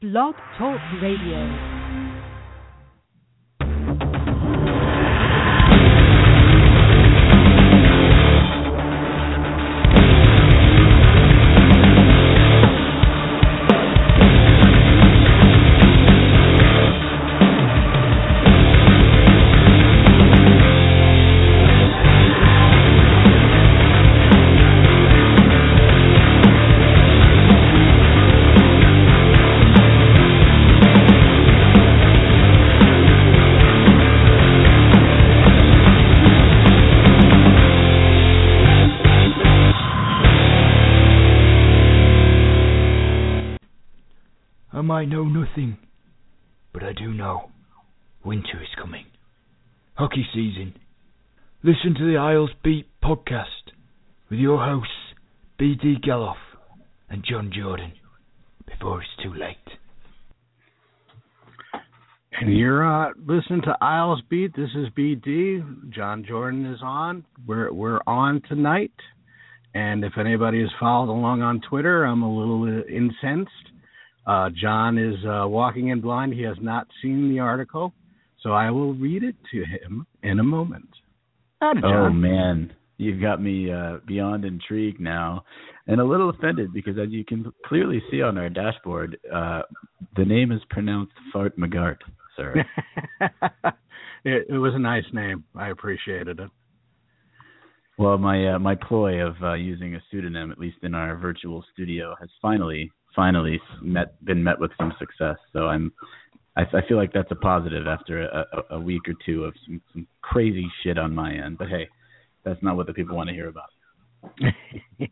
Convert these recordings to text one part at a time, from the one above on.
Blog Talk Radio. Season. Listen to the Isles Beat podcast with your hosts BD Gallof and John Jordan before it's too late. And you're uh, listening to Isles Beat. This is BD. John Jordan is on. We're we're on tonight. And if anybody has followed along on Twitter, I'm a little incensed uh, John is uh, walking in blind. He has not seen the article, so I will read it to him in a moment. Oh man, you've got me uh, beyond intrigued now, and a little offended because as you can clearly see on our dashboard, uh, the name is pronounced Fart McGart, sir. it, it, was a nice name. I appreciated it. Well, my uh, my ploy of uh, using a pseudonym, at least in our virtual studio, has finally finally met been met with some success. So I'm I, I feel like that's a positive after a, a, a week or two of some, some crazy shit on my end. But hey, that's not what the people want to hear about.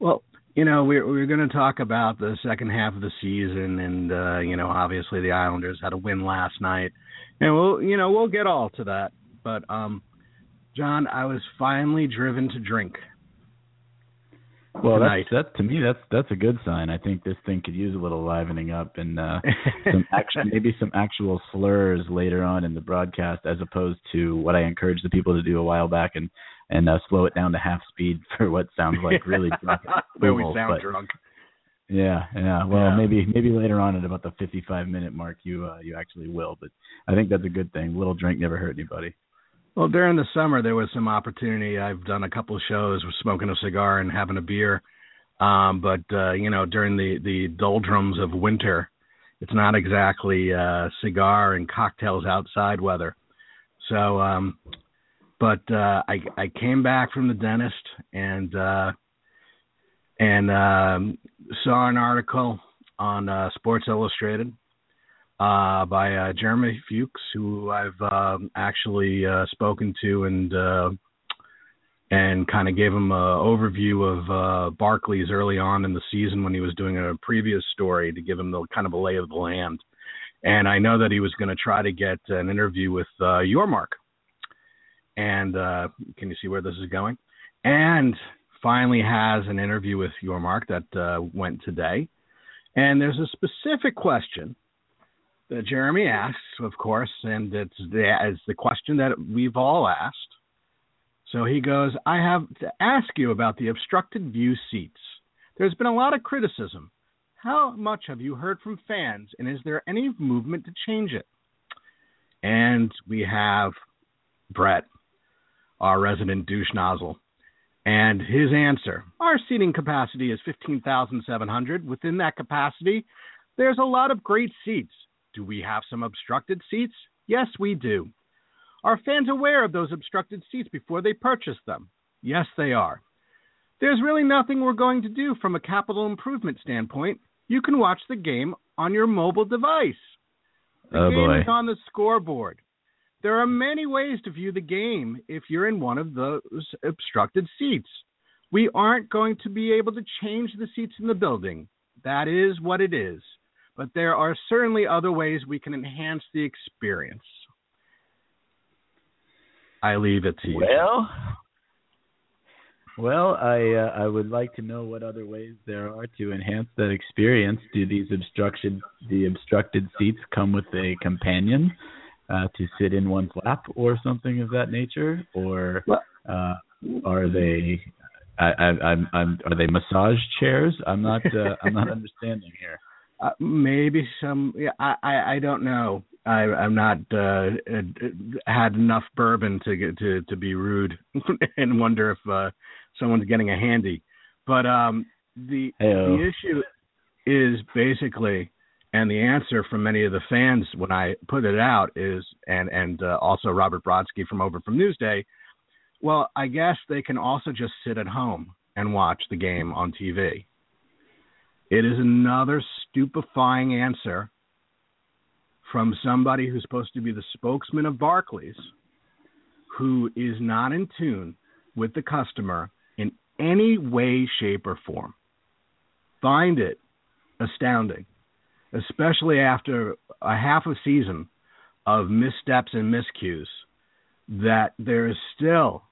well, you know, we're we're going to talk about the second half of the season, and uh, you know, obviously the Islanders had a win last night, and we'll you know we'll get all to that. But um, John, I was finally driven to drink well, tonight. that's that to me that's that's a good sign. I think this thing could use a little livening up and uh, some actual, maybe some actual slurs later on in the broadcast, as opposed to what I encouraged the people to do a while back and and uh, slow it down to half speed for what sounds like really drunk. Where we sound but, drunk. Yeah, yeah. Well, yeah. maybe maybe later on at about the 55 minute mark, you uh, you actually will. But I think that's a good thing. A little drink never hurt anybody. Well, during the summer there was some opportunity. I've done a couple of shows with smoking a cigar and having a beer. Um, but uh, you know, during the the doldrums of winter, it's not exactly uh, cigar and cocktails outside weather. So, um, but uh, I I came back from the dentist and uh, and um, saw an article on uh, Sports Illustrated uh, by uh, Jeremy Fuchs, who I've um, actually uh, spoken to and uh, and kind of gave him an overview of uh, Barclays early on in the season when he was doing a previous story to give him the kind of a lay of the land. And I know that he was going to try to get an interview with uh, Mark. And uh, can you see where this is going? And finally has an interview with Yormark that uh, went today. And there's a specific question that Jeremy asks, of course, and it's the, it's the question that we've all asked. So he goes, I have to ask you about the obstructed view seats. There's been a lot of criticism. How much have you heard from fans, and is there any movement to change it? And we have Brett, our resident douche nozzle, and his answer Our seating capacity is 15,700. Within that capacity, there's a lot of great seats. Do we have some obstructed seats? Yes, we do. Are fans aware of those obstructed seats before they purchase them? Yes, they are. There's really nothing we're going to do from a capital improvement standpoint. You can watch the game on your mobile device. The oh, game boy. is on the scoreboard. There are many ways to view the game if you're in one of those obstructed seats. We aren't going to be able to change the seats in the building. That is what it is but there are certainly other ways we can enhance the experience. I leave it to you. Well, well, I uh, I would like to know what other ways there are to enhance that experience. Do these obstructed the obstructed seats come with a companion uh, to sit in one's lap or something of that nature, or uh, are they? I, I, I'm, I'm, are they massage chairs? I'm not. Uh, I'm not understanding here. Uh, maybe some. Yeah, I, I I don't know. I I'm not uh, had enough bourbon to get to to be rude and wonder if uh, someone's getting a handy. But um, the Hey-o. the issue is basically, and the answer from many of the fans when I put it out is, and and uh, also Robert Brodsky from over from Newsday. Well, I guess they can also just sit at home and watch the game on TV. It is another stupefying answer from somebody who's supposed to be the spokesman of Barclays, who is not in tune with the customer in any way, shape, or form. Find it astounding, especially after a half a season of missteps and miscues, that there is still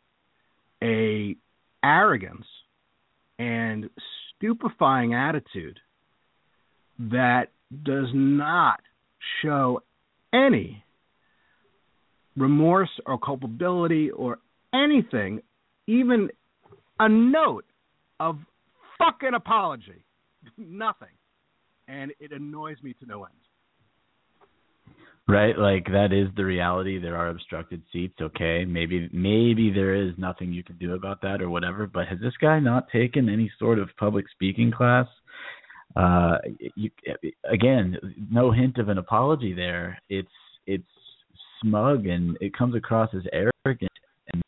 a arrogance and stupefying attitude that does not show any remorse or culpability or anything, even a note of fucking apology. Nothing. And it annoys me to no end. Right, like that is the reality. There are obstructed seats. Okay, maybe maybe there is nothing you can do about that or whatever. But has this guy not taken any sort of public speaking class? Uh, you, again, no hint of an apology there. It's it's smug and it comes across as arrogant. And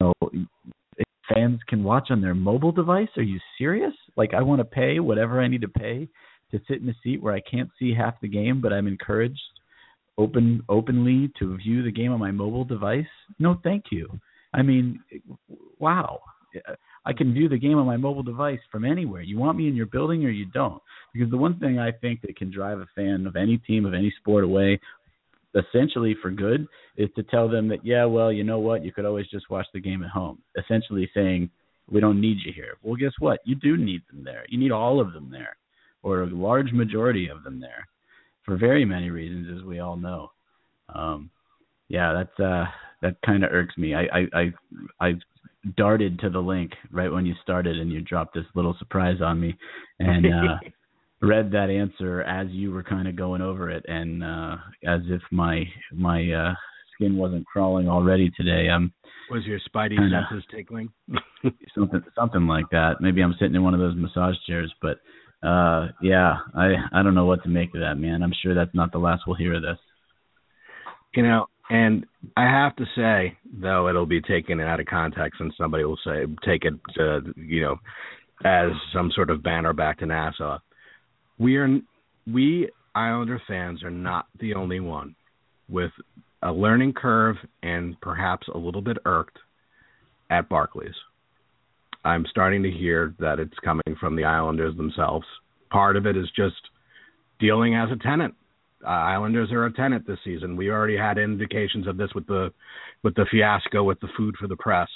you know, fans can watch on their mobile device. Are you serious? Like I want to pay whatever I need to pay to sit in a seat where I can't see half the game, but I'm encouraged open openly to view the game on my mobile device? No, thank you. I mean, wow. I can view the game on my mobile device from anywhere. You want me in your building or you don't. Because the one thing I think that can drive a fan of any team of any sport away essentially for good is to tell them that yeah, well, you know what? You could always just watch the game at home. Essentially saying we don't need you here. Well, guess what? You do need them there. You need all of them there or a large majority of them there for very many reasons, as we all know. Um, yeah, that's uh, that kind of irks me. I, I I I darted to the link right when you started, and you dropped this little surprise on me, and uh, read that answer as you were kind of going over it, and uh, as if my my uh, skin wasn't crawling already today. I'm Was your spidey Kinda. senses tickling? something something like that. Maybe I'm sitting in one of those massage chairs, but uh yeah, I I don't know what to make of that, man. I'm sure that's not the last we'll hear of this. You know, and I have to say, though, it'll be taken out of context, and somebody will say, take it, uh, you know, as some sort of banner back to Nassau. We are, we Islander fans are not the only one with a learning curve and perhaps a little bit irked at Barclays. I'm starting to hear that it's coming from the Islanders themselves. Part of it is just dealing as a tenant uh, Islanders are a tenant this season. We already had indications of this with the with the fiasco with the food for the press.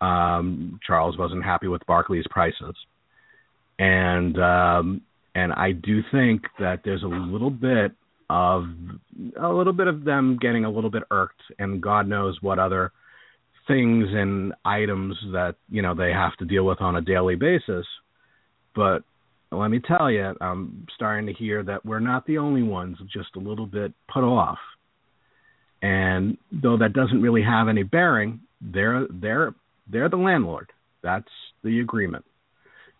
Um, Charles wasn't happy with Barclays prices, and um, and I do think that there's a little bit of a little bit of them getting a little bit irked, and God knows what other things and items that you know they have to deal with on a daily basis. But let me tell you, I'm starting to hear that we're not the only ones just a little bit put off. And though that doesn't really have any bearing, they're they're they're the landlord. That's the agreement.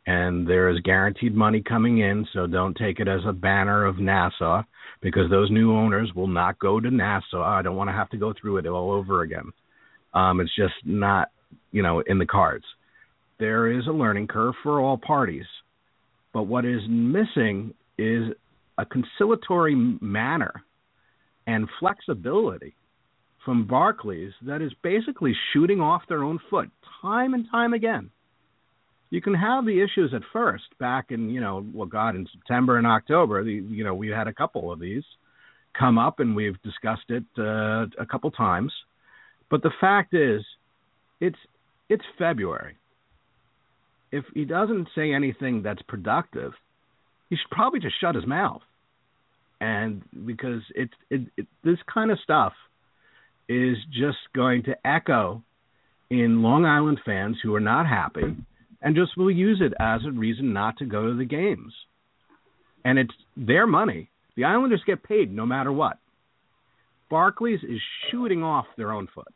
And there is guaranteed money coming in, so don't take it as a banner of Nassau because those new owners will not go to Nassau. I don't want to have to go through it all over again. Um, it's just not, you know, in the cards. There is a learning curve for all parties but what is missing is a conciliatory manner and flexibility from Barclays that is basically shooting off their own foot time and time again. You can have the issues at first, back in you know, well, God, in September and October, the, you know, we had a couple of these come up, and we've discussed it uh, a couple times. But the fact is, it's it's February if he doesn't say anything that's productive, he should probably just shut his mouth. And because it's it, it, this kind of stuff is just going to echo in Long Island fans who are not happy and just will use it as a reason not to go to the games. and it's their money. The Islanders get paid no matter what. Barclays is shooting off their own foot.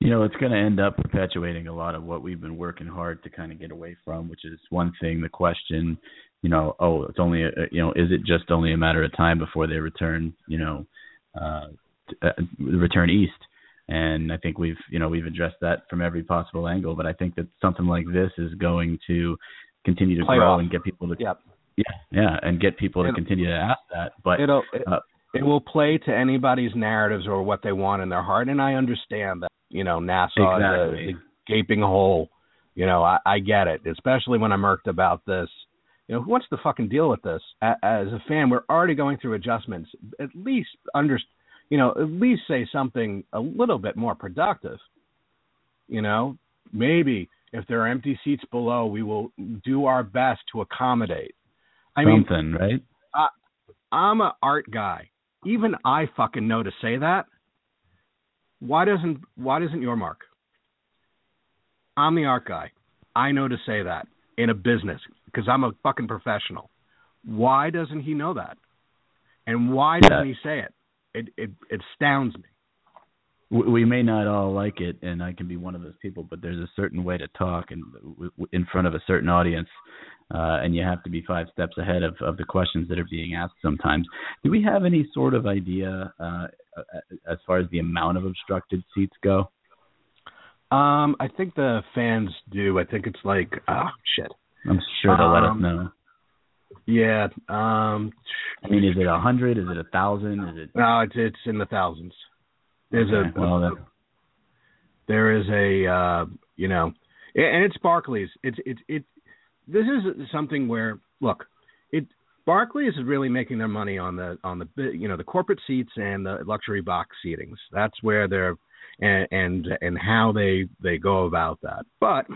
You know, it's going to end up perpetuating a lot of what we've been working hard to kind of get away from, which is one thing, the question, you know, oh, it's only, a, you know, is it just only a matter of time before they return, you know, uh, uh, return east? And I think we've, you know, we've addressed that from every possible angle. But I think that something like this is going to continue to Play grow off. and get people to, Yep. yeah, yeah, and get people to It'll- continue to ask that. But It'll it, uh, it will play to anybody's narratives or what they want in their heart, and I understand that. You know, Nassau is Exactly. is a gaping hole. You know, I, I get it, especially when I'm irked about this. You know, who wants to fucking deal with this? A, as a fan, we're already going through adjustments. At least under, you know, at least say something a little bit more productive. You know, maybe if there are empty seats below, we will do our best to accommodate. I mean, something, right? I'm a art guy. Even I fucking know to say that. Why doesn't why doesn't Yormark? I'm the art guy. I know to say that in a business because I'm a fucking professional. Why doesn't he know that? And why doesn't Yeah. he say it? It it it astounds me. we we may not all like it, and I can be one of those people, but there's a certain way to talk and in front of a certain audience, uh, and you have to be five steps ahead of, of the questions that are being asked sometimes. Do we have any sort of idea uh, as far as the amount of obstructed seats go? Um, I think the fans do. I think it's like oh shit. I'm sure they'll let us Um, know. Yeah. Um. I mean, is it a hundred? Is it a thousand? Is it? No, it's it's in the thousands. There's Okay, a, well, that- there is a uh, you know, and it's Barclays. It's it's it. This is something where look, Barclays is really making their money on the on the you know the corporate seats and the luxury box seatings. That's where they're and and and how they they go about that. But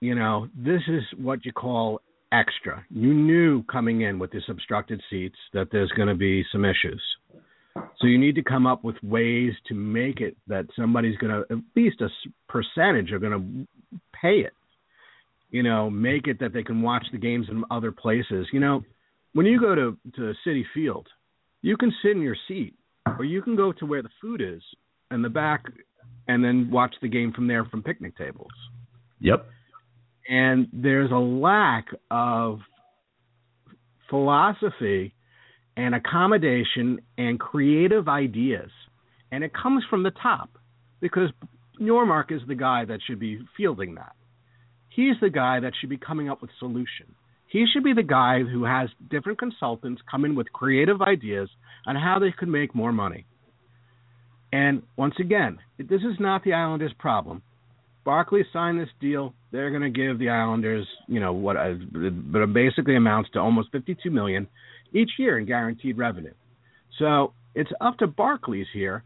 you know, this is what you call extra. You knew coming in with this obstructed seats that there's going to be some issues. So you need to come up with ways to make it that somebody's going to, at least a percentage, are going to pay it. You know, make it that they can watch the games in other places. You know, when you go to to Citi Field, you can sit in your seat, or you can go to where the food is in the back, and then watch the game from there from picnic tables. Yep. and there's a lack of philosophy and accommodation and creative ideas. And it comes from the top because Yormark is the guy that should be fielding that. He's the guy that should be coming up with solution he should be the guy who has different consultants come in with creative ideas on how they could make more money and once again this is not the islanders problem Barclays signed this deal. They're going to give the Islanders, you know, what uh, basically amounts to almost 52 million each year in guaranteed revenue. So it's up to Barclays here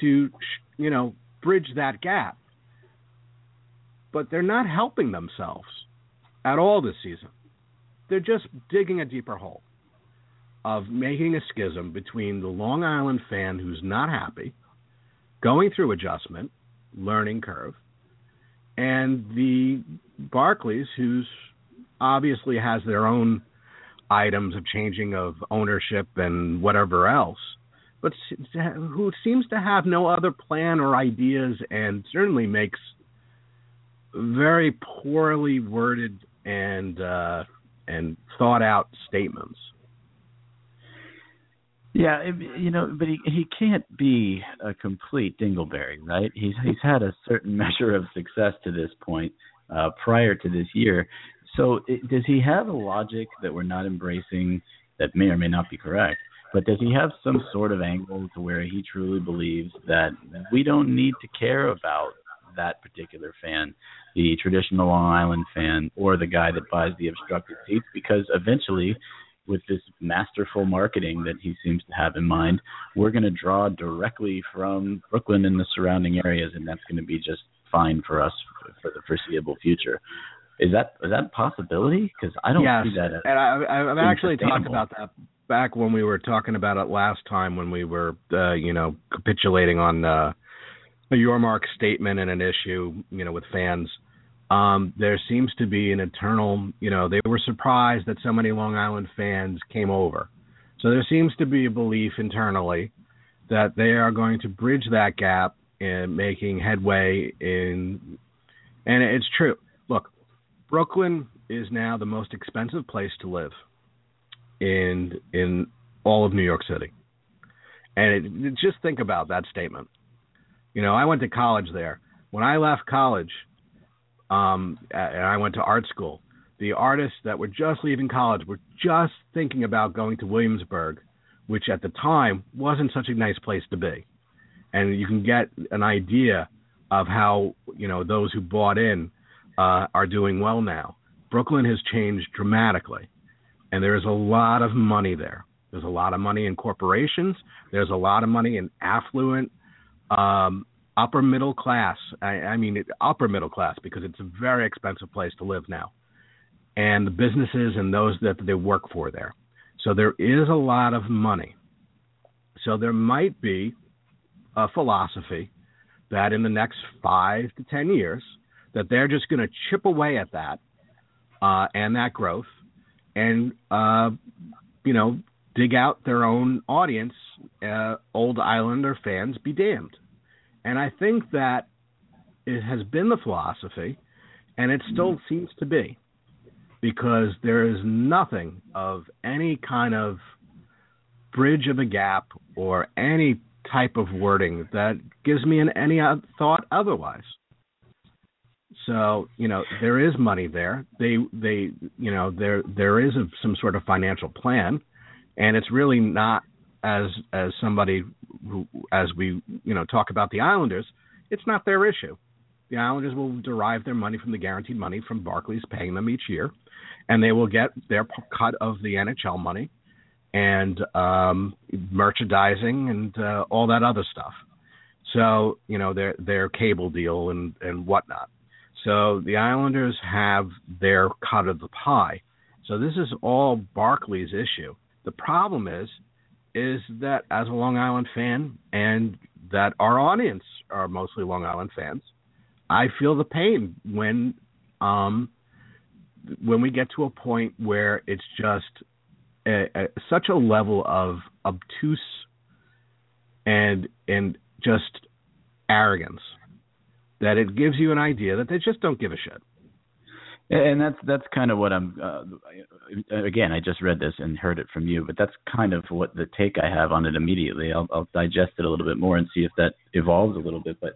to, you know, bridge that gap. But they're not helping themselves at all this season. They're just digging a deeper hole of making a schism between the Long Island fan who's not happy, going through adjustment, learning curve, and the Barclays, who's obviously has their own items of changing of ownership and whatever else, but who seems to have no other plan or ideas, and certainly makes very poorly worded and uh, and thought out statements. Yeah, you know, but he he can't be a complete dingleberry, right? He's he's had a certain measure of success to this point uh, prior to this year. So it, does he have a logic that we're not embracing that may or may not be correct? But does he have some sort of angle to where he truly believes that we don't need to care about that particular fan, the traditional Long Island fan, or the guy that buys the obstructed seats, because eventually with this masterful marketing that he seems to have in mind, we're going to draw directly from Brooklyn and the surrounding areas, and that's going to be just fine for us for the foreseeable future. Is that is that a possibility? Because I don't yes, see that. As, and I, I've actually talked about that back when we were talking about it last time when we were, uh, you know, capitulating on uh, a Yormark statement and an issue, you know, with fans. um, there seems to be an internal, you know, they were surprised that so many Long Island fans came over. So there seems to be a belief internally that they are going to bridge that gap in making headway in, and it's true. Look, Brooklyn is now the most expensive place to live in in all of New York City. And it, just think about that statement. You know, I went to college there. When I left college, um, and I went to art school, the artists that were just leaving college were just thinking about going to Williamsburg, which at the time wasn't such a nice place to be. And you can get an idea of how you know those who bought in uh, are doing well now. Brooklyn has changed dramatically, and there is a lot of money there. There's a lot of money in corporations. There's a lot of money in affluent, um, upper middle class. I, I mean, upper middle class because it's a very expensive place to live now, and the businesses and those that they work for there. So there is a lot of money. So there might be a philosophy that in the next five to ten years that they're just going to chip away at that uh, and that growth, and uh, you know dig out their own audience. Uh, old Islander fans be damned, and I think that it has been the philosophy, and it still seems to be, because there is nothing of any kind of bridge of a gap or any type of wording that gives me an, any thought otherwise. So you know there is money there. They they you know there there is a, some sort of financial plan, and it's really not as as somebody who, as we you know talk about the Islanders. It's not their issue. The Islanders will derive their money from the guaranteed money from Barclays paying them each year, and they will get their cut of the NHL money and um, merchandising and uh, all that other stuff. So you know their their cable deal and and whatnot. So the Islanders have their cut of the pie. So this is all Barclays' issue. The problem is, is that as a Long Island fan, and that our audience are mostly Long Island fans, I feel the pain when, um, when we get to a point where it's just a, a, such a level of obtuse and and just arrogance that it gives you an idea that they just don't give a shit. And that's that's kind of what I'm. Uh, again, I just read this and heard it from you, but that's kind of what the take I have on it immediately. I'll, I'll digest it a little bit more and see if that evolves a little bit. But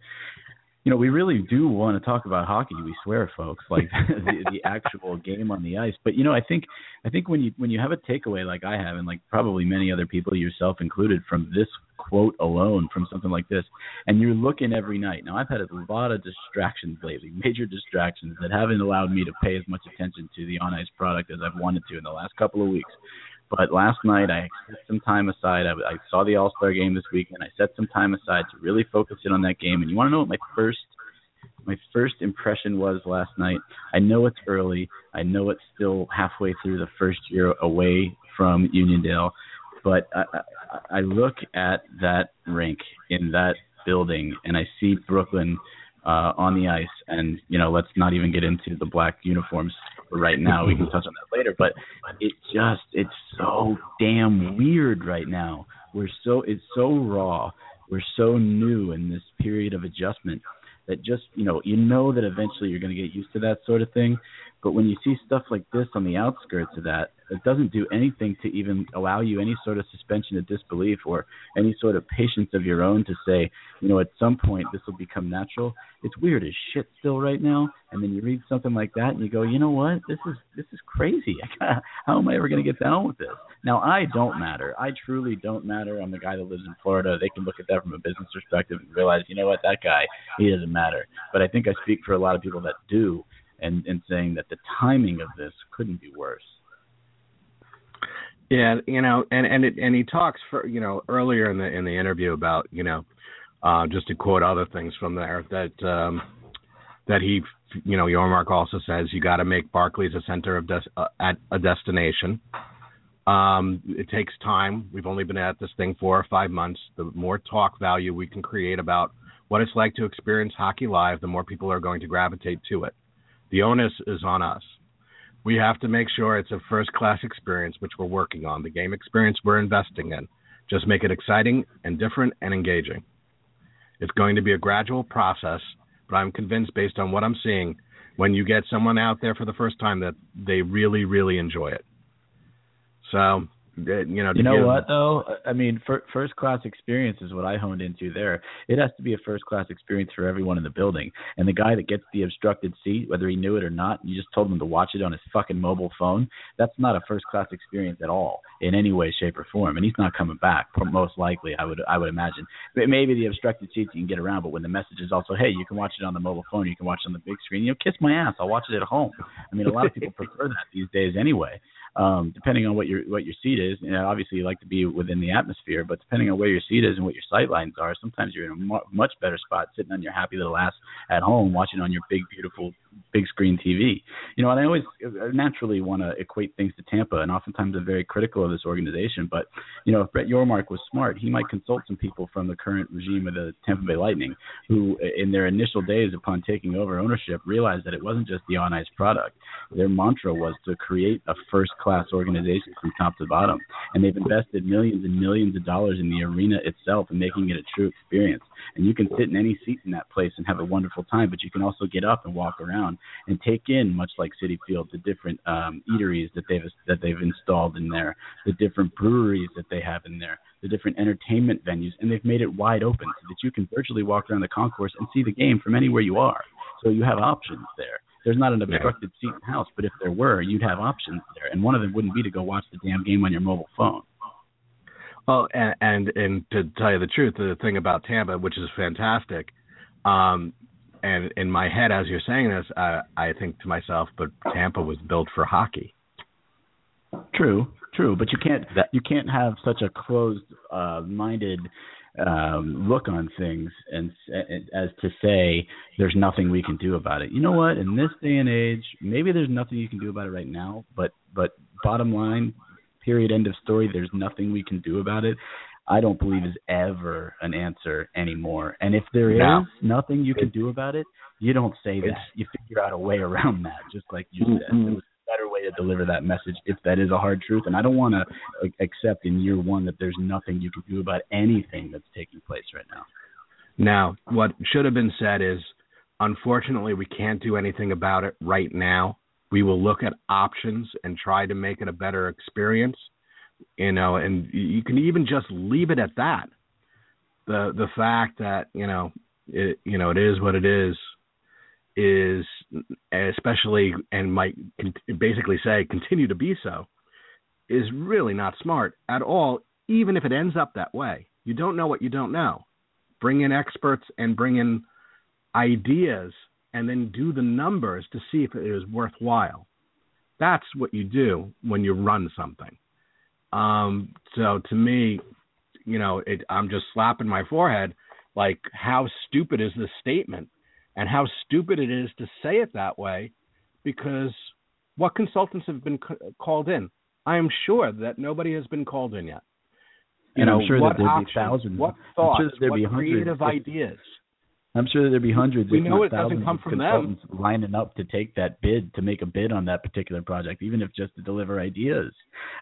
you know, we really do want to talk about hockey. We swear, folks, like the, the actual game on the ice. But you know, I think I think when you when you have a takeaway like I have, and like probably many other people, yourself included, from this quote alone, from something like this, and you're looking every night. Now, I've had a lot of distractions lately, major distractions that haven't allowed me to pay as much attention to the on ice product as I've wanted to in the last couple of weeks. But last night I set some time aside. I, I saw the All Star game this weekend. I set some time aside to really focus in on that game. And you want to know what my first my first impression was last night? I know it's early. I know it's still halfway through the first year away from Uniondale, but I, I, I look at that rink in that building and I see Brooklyn uh, on the ice. And you know, let's not even get into the black uniforms right now. We can touch on that later. But it just it's so damn weird right now. We're so it's so raw. We're so new in this period of adjustment that just you know you know that eventually you're going to get used to that sort of thing but when you see stuff like this on the outskirts of that it doesn't do anything to even allow you any sort of suspension of disbelief or any sort of patience of your own to say you know at some point this will become natural. It's weird as shit still right now. And then you read something like that and you go you know what? This is this is crazy. How am i ever going to get down with this? Now i don't matter. I truly don't matter. I'm the guy that lives in florida. They can look at that from a business perspective and realize you know what? That guy he doesn't matter. But i think i speak for a lot of people that do and and saying that the timing of this couldn't be worse yeah, you know, and and it, and he talks for you know earlier in the in the interview about you know, uh, just to quote other things from there that um, that he you know Yormark also says you got to make Barclays a center of des- uh, at a destination. Um, it takes time. We've only been at this thing four or five months. The more talk value we can create about what it's like to experience hockey live, the more people are going to gravitate to it. The onus is on us. We have to make sure it's a first class experience, which we're working on. The game experience we're investing in. Just make it exciting and different and engaging. It's going to be a gradual process, but I'm convinced based on what I'm seeing, when you get someone out there for the first time, that they really, really enjoy it. So you know, you know what though? I mean, first class experience is what I honed into there. It has to be a first class experience for everyone in the building. And the guy that gets the obstructed seat, whether he knew it or not, you just told him to watch it on his fucking mobile phone. That's not a first class experience at all in any way, shape, or form. And he's not coming back, most likely. I would, I would imagine. But maybe the obstructed seats you can get around, but when the message is also, hey, you can watch it on the mobile phone, you can watch it on the big screen. You know, kiss my ass. I'll watch it at home. I mean, a lot of people prefer that these days anyway um, depending on what your what your seat is. You know, obviously, you like to be within the atmosphere, but depending on where your seat is and what your sight lines are, sometimes you're in a mu- much better spot sitting on your happy little ass at home, watching on your big, beautiful, big screen TV. You know, and I always naturally want to equate things to Tampa, and oftentimes I'm very critical of this organization. But you know, if Brett Yormark was smart, he might consult some people from the current regime of the Tampa Bay Lightning, who, in their initial days upon taking over ownership, realized that it wasn't just the on ice product. Their mantra was to create a first class organization from top to bottom. And they've invested millions and millions of dollars in the arena itself and making it a true experience. And you can sit in any seat in that place and have a wonderful time, but you can also get up and walk around and take in, much like Citi Field, the different um, eateries that they've that they've installed in there, the different breweries that they have in there, the different entertainment venues, and they've made it wide open so that you can virtually walk around the concourse and see the game from anywhere you are. So you have options there. There's not an obstructed seat in the house, but if there were, you'd have options there, and one of them wouldn't be to go watch the damn game on your mobile phone. Well, and and, and to tell you the truth, the thing about Tampa, which is fantastic, um, and in my head as you're saying this, uh, I think to myself, but Tampa was built for hockey. True, true, but you can't you can't have such a closed-minded uh, um, look on things and as to say there's nothing we can do about it. You know what? In this day and age, maybe there's nothing you can do about it right now. But but bottom line, period, end of story. There's nothing we can do about it. I don't believe is ever an answer anymore. And if there is no. nothing you can do about it, you don't say that. You figure out a way around that, just like you said. Mm-hmm. It was a better way to deliver that message if that is a hard truth. And I don't want to accept in year one that there's nothing you can do about anything that's taking place right now. Now, what should have been said is, unfortunately, we can't do anything about it right now. We will look at options and try to make it a better experience. You know, and you can even just leave it at that. The the fact that you know it you know it is what it is is especially and might basically say continue to be so is really not smart at all even if it ends up that way. You don't know what you don't know. Bring in experts and bring in ideas and then do the numbers to see if it is worthwhile. That's what you do when you run something um, so to me you know it, i'm just slapping my forehead like how stupid is this statement and how stupid it is to say it that way because what consultants have been called in? I am sure that nobody has been called in yet. You and know, I'm sure that there'd be thousands. What thoughts? Sure what creative ideas? I'm sure there'd be hundreds. We know it doesn't come from them. Lining up to take that bid to make a bid on that particular project, even if just to deliver ideas.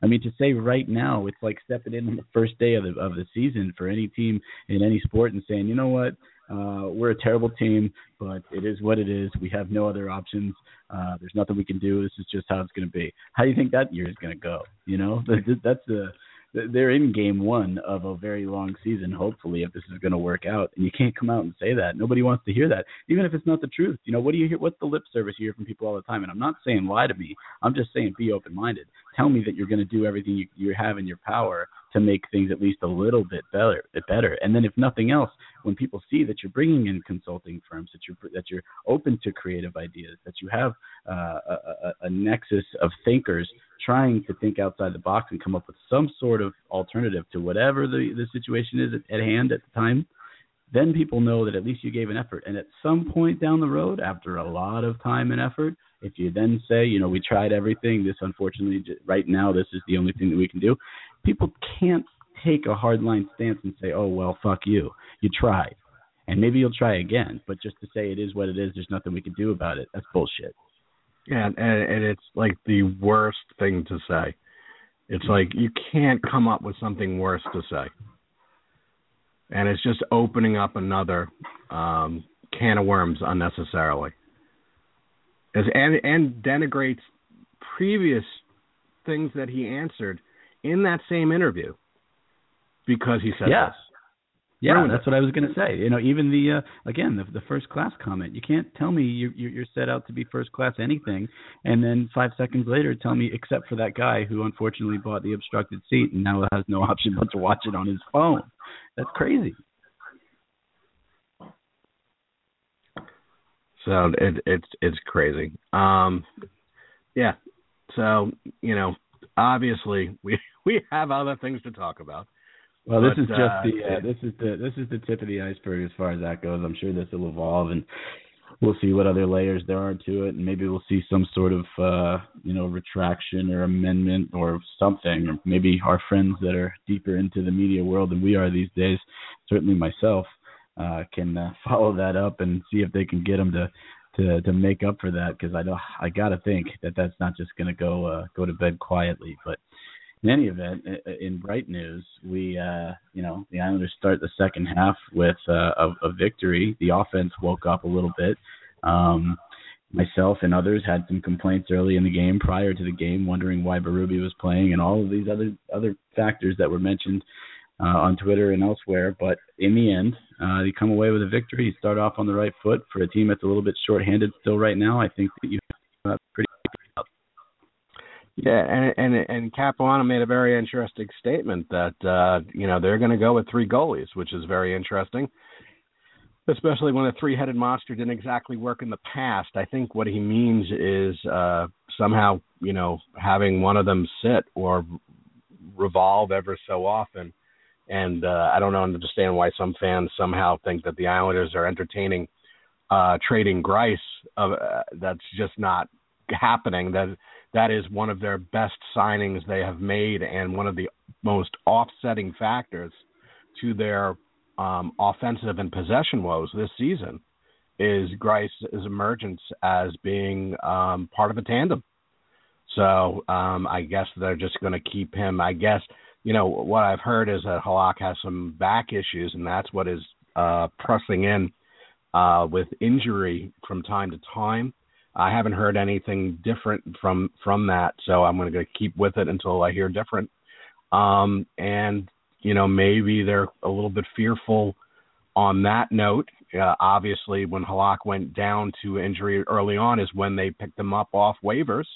I mean, to say right now, it's like stepping in on the first day of the of the season for any team in any sport and saying, you know what, uh, we're a terrible team, but it is what it is. We have no other options. Uh, there's nothing we can do. This is just how it's going to be. How do you think that year is going to go? You know, that's a they're in game one of a very long season. Hopefully, if this is going to work out, and you can't come out and say that. Nobody wants to hear that, even if it's not the truth. You know, what do you hear? What's the lip service you hear from people all the time? And I'm not saying lie to me. I'm just saying be open minded. Tell me that you're going to do everything you, you have in your power to make things at least a little bit better, better. And then if nothing else, when people see that you're bringing in consulting firms, that you're that you're open to creative ideas, that you have uh, a, a, a nexus of thinkers trying to think outside the box and come up with some sort of alternative to whatever the the situation is at, at hand at the time, then people know that at least you gave an effort. And at some point down the road, after a lot of time and effort, if you then say, you know, we tried everything, this unfortunately, right now, this is the only thing that we can do, people can't take a hardline stance and say, oh, well, fuck you. You tried. And maybe you'll try again. But just to say it is what it is, there's nothing we can do about it, that's bullshit. Yeah, and, and it's like the worst thing to say. It's like you can't come up with something worse to say, and it's just opening up another um, can of worms unnecessarily. As, and and denigrates previous things that he answered in that same interview because he said yes. this. Yeah, Ruined that's it. what I was going to say. You know, even the uh, again the, the first class comment. You can't tell me you're you're set out to be first class anything, and then five seconds later tell me except for that guy who unfortunately bought the obstructed seat and now has no option but to watch it on his phone. That's crazy. So it, it's it's crazy. Um, yeah. So you know, obviously we we have other things to talk about. Well, this But, is just uh, the uh, this is the this is the tip of the iceberg as far as that goes. I'm sure this will evolve, and we'll see what other layers there are to it, and maybe we'll see some sort of uh, you know retraction or amendment or something, or maybe our friends that are deeper into the media world than we are these days, certainly myself, uh, can uh, follow that up and see if they can get them to to to make up for that because I know I got to think that that's not just to go uh, go to bed quietly, but in any event, in bright news, we uh, you know the Islanders start the second half with uh, a, a victory. The offense woke up a little bit. Um, myself and others had some complaints early in the game, prior to the game, wondering why Berube was playing, and all of these other other factors that were mentioned uh, on Twitter and elsewhere. But in the end, uh, they come away with a victory. You start off on the right foot for a team that's a little bit shorthanded still right now. I think that you have pretty. Yeah, and and and Capuano made a very interesting statement that uh, you know they're going to go with three goalies, which is very interesting, especially when a three-headed monster didn't exactly work in the past. I think what he means is uh, somehow you know having one of them sit or revolve ever so often, and uh, I don't understand why some fans somehow think that the Islanders are entertaining uh, trading Greiss. Uh, that's just not happening. That that is one of their best signings they have made and one of the most offsetting factors to their um, offensive and possession woes this season is Greiss's emergence as being um, part of a tandem. So um, I guess they're just going to keep him. I guess you know what I've heard is that Halak has some back issues, and that's what is uh, pressing in uh, with injury from time to time. I haven't heard anything different from from that, so I'm going to keep with it until I hear different. Um, and you know, maybe they're a little bit fearful on that note. Uh, obviously, when Halak went down to injury early on, is when they picked him up off waivers.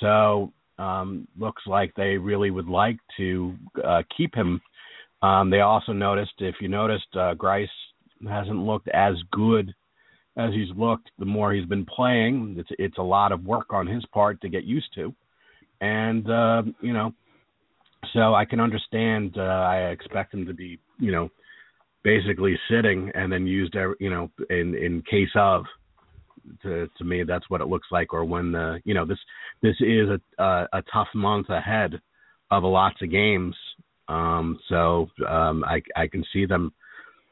So um, looks like they really would like to uh, keep him. Um, they also noticed, if you noticed, uh, Greiss hasn't looked as good as he's looked, the more he's been playing. It's it's a lot of work on his part to get used to, and uh, you know, so I can understand. Uh, I expect him to be, you know, basically sitting and then used, you know, in in case of. To to me, that's what it looks like. Or when the you know this this is a a, a tough month ahead of a lots of games. Um, so um, I I can see them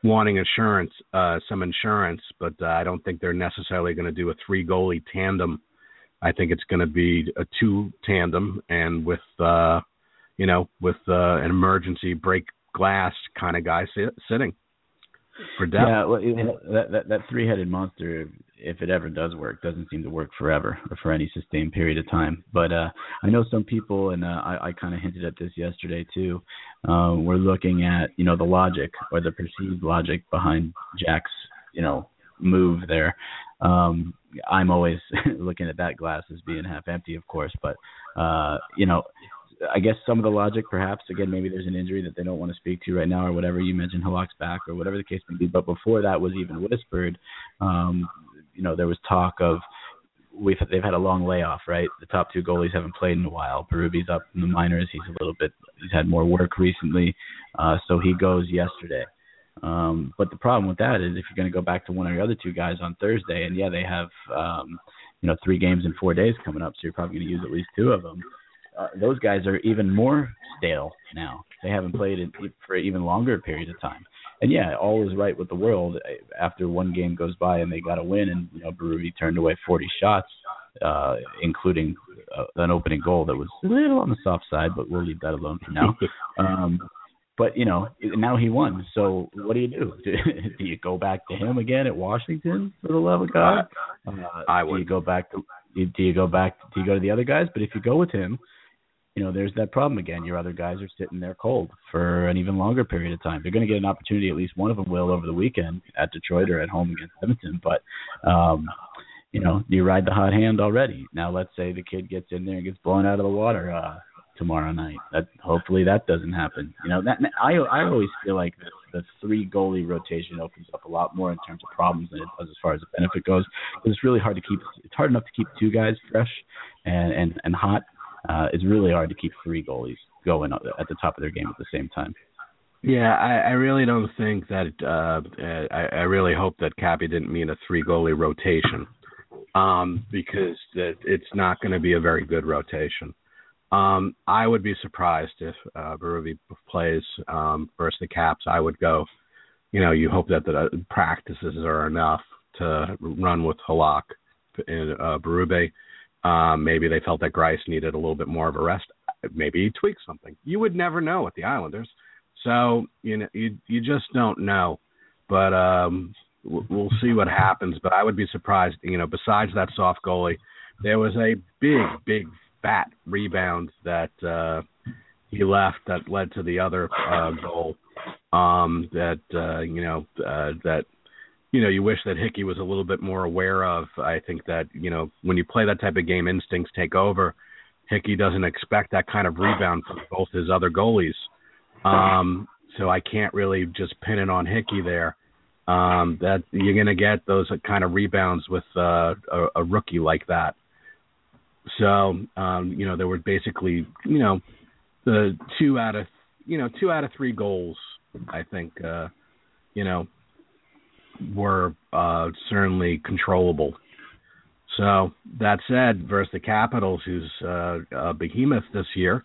wanting insurance, uh, some insurance, but uh, I don't think they're necessarily going to do a three goalie tandem. I think it's going to be a two tandem, and with uh, you know with uh, an emergency break glass kind of guy sit, sitting for depth. Yeah, that that, that three-headed monster, if it ever does work, doesn't seem to work forever or for any sustained period of time. But uh, I know some people, and uh, I, I kind of hinted at this yesterday too. Uh, we're looking at you know the logic or the perceived logic behind Jack's you know move there. Um, I'm always looking at that glass as being half empty, of course, but uh, you know I guess some of the logic, perhaps, again, maybe there's an injury that they don't want to speak to right now, or whatever. You mentioned Halak's back, or whatever the case may be. But before that was even whispered, um, you know, there was talk of we've they've had a long layoff, right? The top two goalies haven't played in a while. Berube's up in the minors. He's a little bit. He's had more work recently, uh, so he goes yesterday. Um, but the problem with that is if you're going to go back to one of your other two guys on Thursday, and yeah, they have um, you know three games in four days coming up, so you're probably going to use at least two of them uh, those guys are even more stale now. They haven't played it for an even longer period of time. And yeah, all is right with the world after one game goes by and they got a win, and you know Berube turned away 40 shots. uh, including uh, an opening goal that was a little on the soft side, but we'll leave that alone for now. Um, but you know, now he won. So what do you do? Do, do you go back to him again at Washington for the love of God? Uh, I would. Do you go back to? Do you go back? Do you go to the other guys? But if you go with him, you know, there's that problem again. Your other guys are sitting there cold for an even longer period of time. They're going to get an opportunity. At least one of them will over the weekend at Detroit or at home against Edmonton. But um, you know, you ride the hot hand already. Now let's say the kid gets in there and gets blown out of the water uh, tomorrow night. That hopefully that doesn't happen. You know, that I I always feel like the, the three goalie rotation opens up a lot more in terms of problems than it does as far as the benefit goes. Because it's really hard to keep. It's hard enough to keep two guys fresh and and and hot. Uh, it's really hard to keep three goalies going at the top of their game at the same time. Yeah, I, I really don't think that. Uh, I, I really hope that Cappy didn't mean a three goalie rotation um, because that it's not going to be a very good rotation. Um, I would be surprised if uh, Berube plays um, versus the Caps. I would go. You know, you hope that the uh, practices are enough to run with Halak and uh, Berube. Um, maybe they felt that Greiss needed a little bit more of a rest. Maybe he tweaked something. You would never know with the Islanders. So you know, you you just don't know. But um, we'll see what happens. But I would be surprised. You know, besides that soft goalie, there was a big, big, fat rebound that uh, he left that led to the other uh, goal. Um, that uh, you know uh, that you know you wish that Hickey was a little bit more aware of. I think that you know when you play that type of game, instincts take over. Hickey doesn't expect that kind of rebound from both his other goalies. Um, so I can't really just pin it on Hickey there um, that you're going to get those kind of rebounds with uh, a, a rookie like that. So um, you know there were basically you know the two out of you know two out of three goals I think uh, you know were uh, certainly controllable. So that said, versus the Capitals, who's uh, a behemoth this year,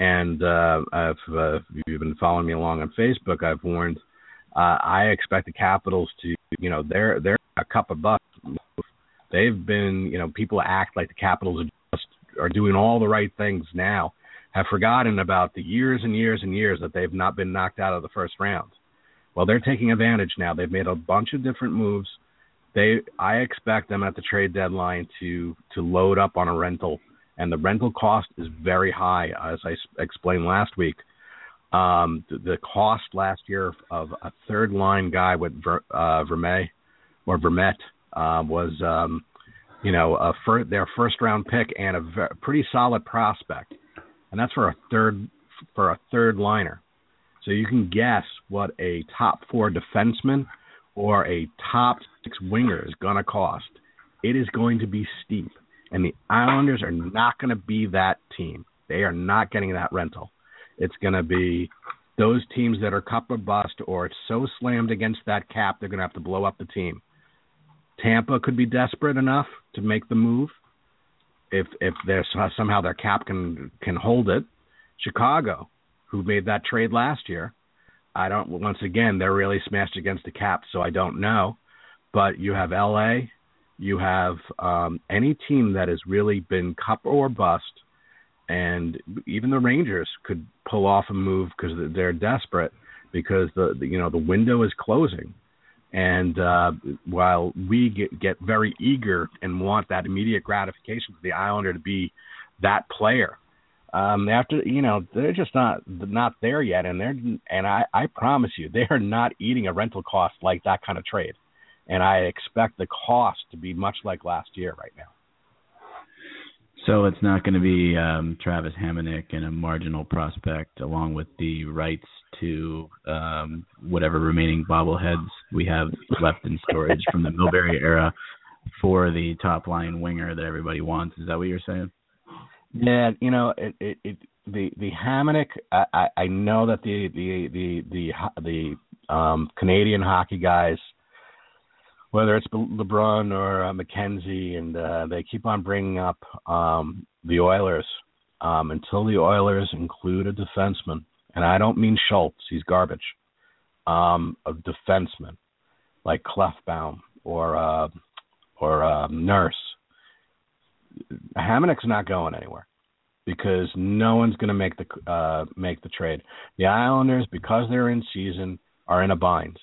and uh, uh, if you've been following me along on Facebook, I've warned uh, I expect the Capitals to, you know, they're they're a cup of bucks. They've been, you know, people act like the Capitals are just are doing all the right things now, have forgotten about the years and years and years that they've not been knocked out of the first round. Well, they're taking advantage now. They've made a bunch of different moves. They, I expect them at the trade deadline to to load up on a rental, and the rental cost is very high, as I explained last week. Um, the, the, cost last year of a third line guy with Ver, uh, Verme or Vermette uh, was, um, you know, a fir- their first round pick and a ver- pretty solid prospect, and that's for a third for a third liner. So you can guess what a top four defenseman or a top six winger is going to cost. It is going to be steep, and the Islanders are not going to be that team. They are not getting that rental. It's going to be those teams that are cup or bust, or it's so slammed against that cap they're going to have to blow up the team. Tampa could be desperate enough to make the move if if there's somehow their cap can can hold it. Chicago, who made that trade last year, I don't. Once again, they're really smashed against the cap, so I don't know. But you have L.A., you have um, any team that has really been cup or bust and even the Rangers could pull off a move because they're desperate because the, the you know the window is closing, and uh, while we get, get very eager and want that immediate gratification for the Islander to be that player, um, after you know they're just not not there yet, and they're and I I promise you they are not eating a rental cost like that kind of trade, and I expect the cost to be much like last year right now. So it's not going to be um, Travis Hamonic and a marginal prospect, along with the rights to um, whatever remaining bobbleheads we have left in storage from the Milbury era for the top line winger that everybody wants. Is that what you're saying? Yeah, you know, it, it, it the the Hamonic. I, I I know that the the the the the um, Canadian hockey guys whether it's LeBrun or uh, McKenzie, and uh, they keep on bringing up um, the Oilers um, until the Oilers include a defenseman, and I don't mean Schultz, he's garbage, um, a defenseman like Klefbom or uh, or uh, Nurse. Hamonic's not going anywhere because no one's going to make the uh, make the trade. The Islanders, because they're in season, are in a bind.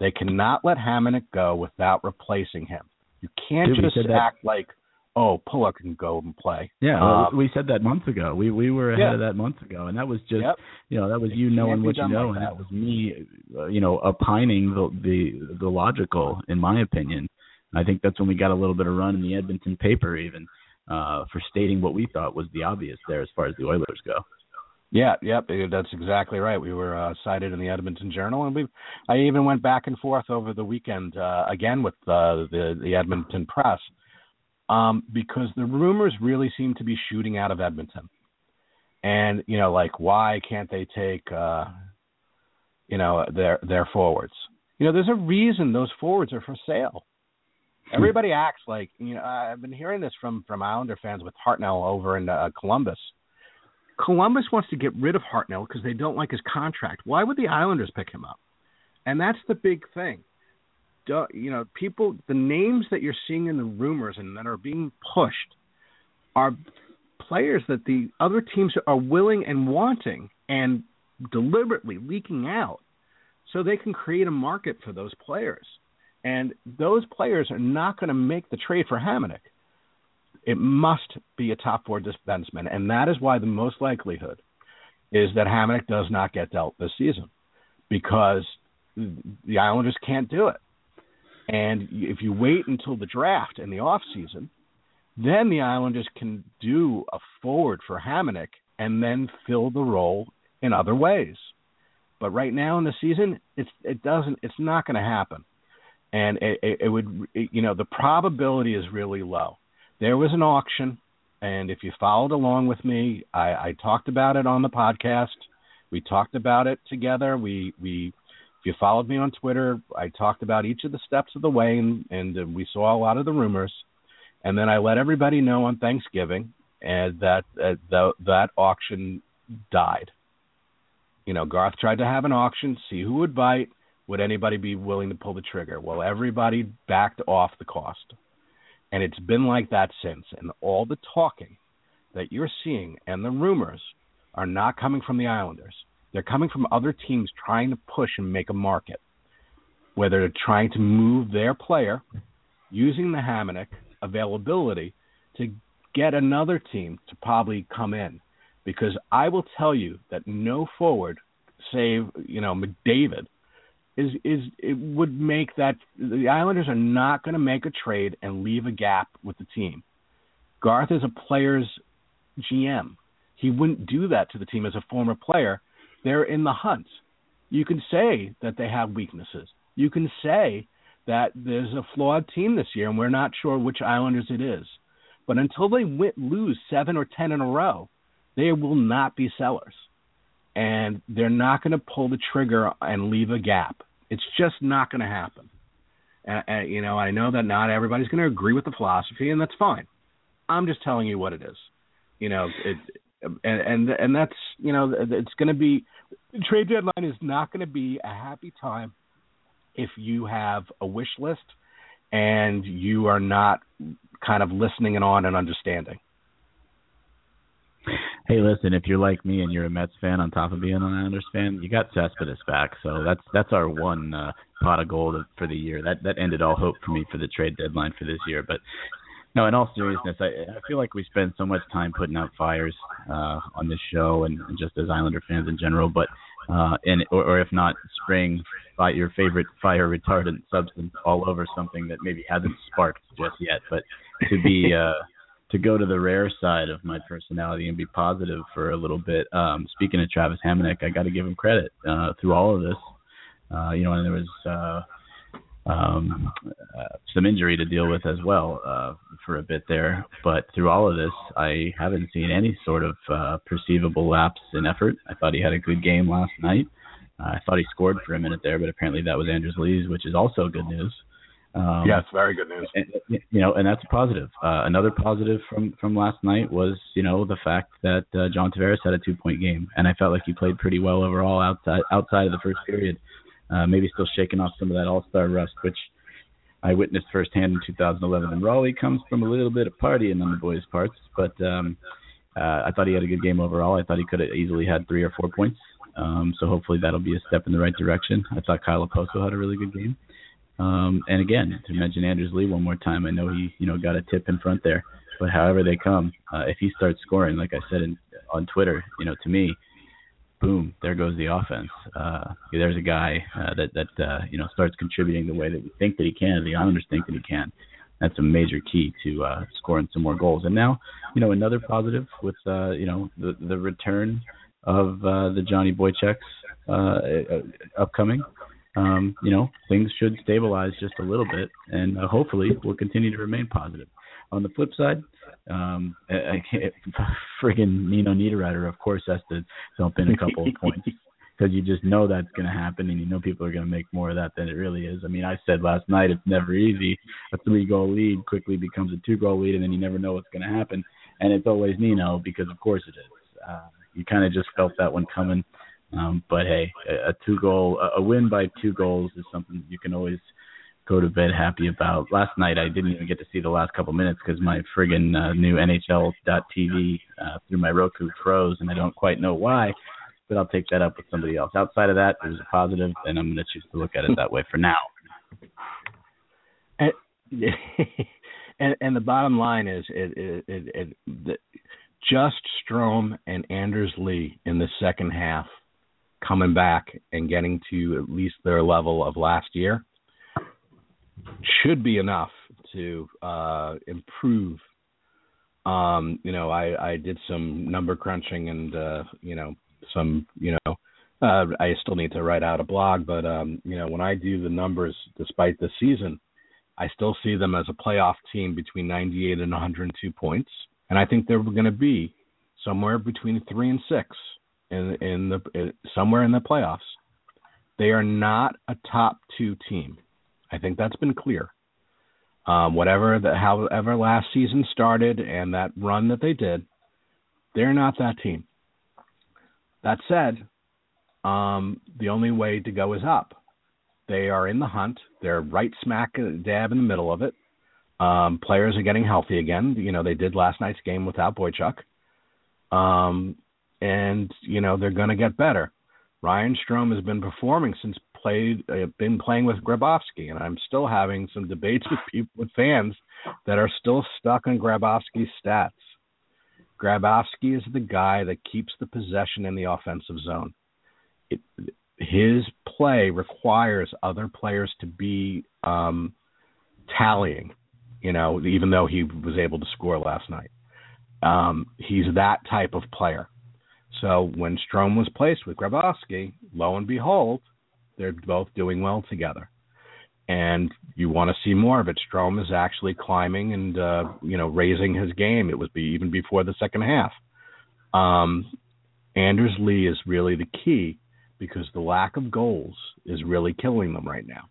They cannot let Hamonic go without replacing him. You can't Dude, just that- act like, oh, Pulock can go and play. Yeah, Um, we said that months ago. We we were ahead Yeah. of that months ago, and that was just Yep. you know that was It you knowing what you know, like and that. that was me, uh, you know, opining the the the logical, in my opinion. I think that's when we got a little bit of run in the Edmonton paper, even uh, for stating what we thought was the obvious there as far as the Oilers go. Yeah, yep, eh, that's exactly right. We were uh, cited in the Edmonton Journal, and we I even went back and forth over the weekend uh, again with uh, the the Edmonton press um, because the rumors really seem to be shooting out of Edmonton, and you know, like why can't they take uh, you know their their forwards? You know, there's a reason those forwards are for sale. Everybody acts like you know. I've been hearing this from from Islander fans with Hartnell over in uh, Columbus. Columbus wants to get rid of Hartnell because they don't like his contract. Why would the Islanders pick him up? And that's the big thing. Duh, you know, people, the names that you're seeing in the rumors and that are being pushed are players that the other teams are willing and wanting and deliberately leaking out so they can create a market for those players. And those players are not going to make the trade for Hamonic it must be a top four defenseman, and that is why the most likelihood is that Hamonic does not get dealt this season because the Islanders can't do it. And if you wait until the draft and the off season, then the Islanders can do a forward for Hamonic and then fill the role in other ways. But right now in the season, it's it doesn't it's not going to happen, and it, it, would it, you know the probability is really low there was an auction, and if you followed along with me, I, I talked about it on the podcast. We talked about it together. We we if you followed me on Twitter, I talked about each of the steps of the way, and, and uh, we saw a lot of the rumors. And then I let everybody know on Thanksgiving, and that uh, the, that auction died. You know, Garth tried to have an auction, see who would bite. Would anybody be willing to pull the trigger? Well, everybody backed off the cost. And it's been like that since. And all the talking that you're seeing and the rumors are not coming from the Islanders. They're coming from other teams trying to push and make a market, whether they're trying to move their player using the Hamonic availability to get another team to probably come in. Because I will tell you that no forward, save you know McDavid, is is it would make that the Islanders are not going to make a trade and leave a gap with the team. Garth is a player's GM. He wouldn't do that to the team as a former player. They're in the hunt. You can say that they have weaknesses. You can say that there's a flawed team this year and we're not sure which Islanders it is. But until they win, lose seven or ten in a row, they will not be sellers and they're not going to pull the trigger and leave a gap. It's just not going to happen. And, and you know, I know that not everybody's going to agree with the philosophy, and that's fine. I'm just telling you what it is. You know, it, and and and that's you know, it's going to be trade deadline is not going to be a happy time if you have a wish list and you are not kind of listening and on and understanding. Hey, listen, if you're like me and you're a Mets fan on top of being an Islanders fan, you got Cespedes back, so that's that's our one uh, pot of gold for the year. That that ended all hope for me for the trade deadline for this year. But no, in all seriousness, I, I feel like we spend so much time putting out fires uh, on this show and, and just as Islander fans in general. But uh, and or, or if not, spraying by your favorite fire retardant substance all over something that maybe hasn't sparked just yet. But to be uh, to go to the rare side of my personality and be positive for a little bit. Um, speaking of Travis Hamonic, I got to give him credit uh, through all of this. Uh, you know, and there was uh, um, uh, some injury to deal with as well uh, for a bit there. But through all of this, I haven't seen any sort of uh, perceivable lapse in effort. I thought he had a good game last night. Uh, I thought he scored for a minute there, but apparently that was Anders Lee's, which is also good news. Um, yes, very good news. and, you know, and that's positive. Uh, another positive from from last night was, you know, the fact that uh, John Tavares had a two point game, and I felt like he played pretty well overall outside outside of the first period. Uh, maybe still shaking off some of that All Star rust, which I witnessed firsthand in 2011 in Raleigh comes from a little bit of partying on the boys' parts, but um, uh, I thought he had a good game overall. I thought he could have easily had three or four points. Um, so hopefully that'll be a step in the right direction. I thought Kyle Okposo had a really good game. Um, and again, to mention Anders Lee one more time, I know he you know got a tip in front there, but however they come, uh, if he starts scoring, like I said in, on Twitter, you know, to me, boom, there goes the offense. Uh, there's a guy uh, that that uh, you know starts contributing the way that we think that he can, the Islanders think that he can. That's a major key to uh, scoring some more goals. And now, you know, another positive with uh, you know the the return of uh, the Johnny Boychuk's uh, uh, upcoming. Um, you know, things should stabilize just a little bit, and uh, hopefully will continue to remain positive. On the flip side, um, I, I can't, friggin' Nino Niederreiter, of course, has to dump in a couple of points because you just know that's going to happen, and you know people are going to make more of that than it really is. I mean, I said last night it's never easy. A three-goal lead quickly becomes a two-goal lead, and then you never know what's going to happen. And it's always Nino because, of course, it is. Uh, you kind of just felt that one coming. Um, but hey, a, a two-goal, a, win by two goals is something you can always – go to bed happy about. Last night I didn't even get to see the last couple minutes because my friggin' uh, new NHL.tv uh, through my Roku froze, and I don't quite know why. But I'll take that up with somebody else. Outside of that, was a positive, and I'm going to choose to look at it that way for now. And, and, and the bottom line is, it, it, it, it the, just Strome and Anders Lee in the second half coming back and getting to at least their level of last year should be enough to uh, improve. Um, you know, I, I did some number crunching and uh, you know some you know uh, I still need to write out a blog, but um, you know when I do the numbers, despite the season, I still see them as a playoff team between 98 and 102 points, and I think they're going to be somewhere between three and six in in the in, somewhere in the playoffs. They are not a top two team. I think that's been clear. Um, whatever the however last season started and that run that they did, they're not that team. That said, um, the only way to go is up. They are in the hunt. They're right smack dab in the middle of it. Um, players are getting healthy again. You know, they did last night's game without Boychuk. Um, and, you know, they're going to get better. Ryan Strome has been performing since played uh, been playing with Grabovski, and I'm still having some debates with people with fans that are still stuck on Grabovski's stats. Grabovski is the guy that keeps the possession in the offensive zone. It, his play requires other players to be um, tallying, you know, even though he was able to score last night. Um, he's that type of player. So when Strome was placed with Grabovski, lo and behold, they're both doing well together. And you want to see more of it. Strome is actually climbing and uh, you know raising his game. It was be even before the second half. Um, Anders Lee is really the key because the lack of goals is really killing them right now.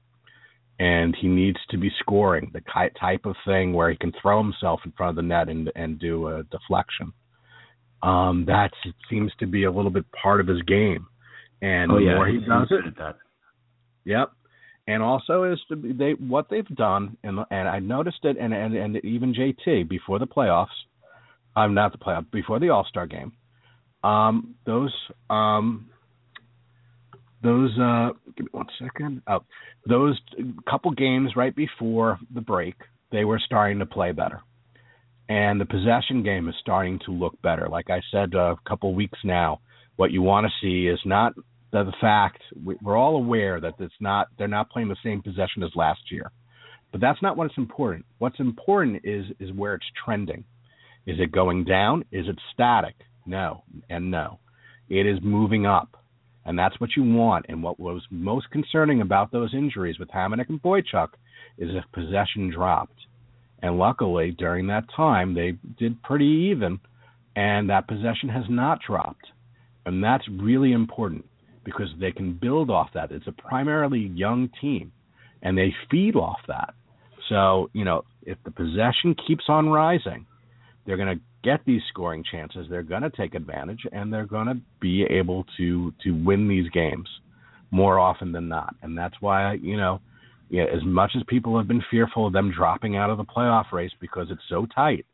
And he needs to be scoring the type of thing where he can throw himself in front of the net and and do a deflection. Um, that seems to be a little bit part of his game. And oh, the yeah, more he does it, that. Yep. And also is to be, they what they've done, and and I noticed it, and and and even JT before the playoffs, I'm not the playoff before the All Star game. Um, those um, those uh, give me one second. Oh, those couple games right before the break, they were starting to play better, and the possession game is starting to look better. Like I said uh, a couple weeks now, what you want to see is not the, the fact we're all aware that it's not they're not playing the same possession as last year, but that's not what's important. What's important is is where it's trending. Is it going down? Is it static? No, and no. It is moving up, and that's what you want. And what was most concerning about those injuries with Hamonic and Boychuk is if possession dropped. And luckily, during that time, they did pretty even, and that possession has not dropped. And that's really important because they can build off that. It's a primarily young team, and they feed off that. So, you know, if the possession keeps on rising, they're going to get these scoring chances. They're going to take advantage, and they're going to be able to to win these games more often than not. And that's why, you know, yeah, as much as people have been fearful of them dropping out of the playoff race because it's so tight,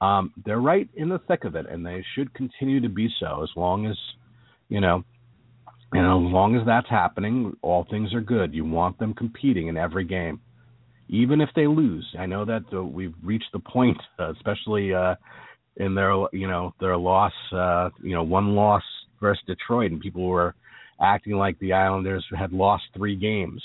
um, they're right in the thick of it, and they should continue to be so as long as, you know, and as long as that's happening, all things are good. You want them competing in every game, even if they lose. I know that uh, we've reached the point, uh, especially uh, in their, you know, their loss, uh, you know, one loss versus Detroit, and people were acting like the Islanders had lost three games.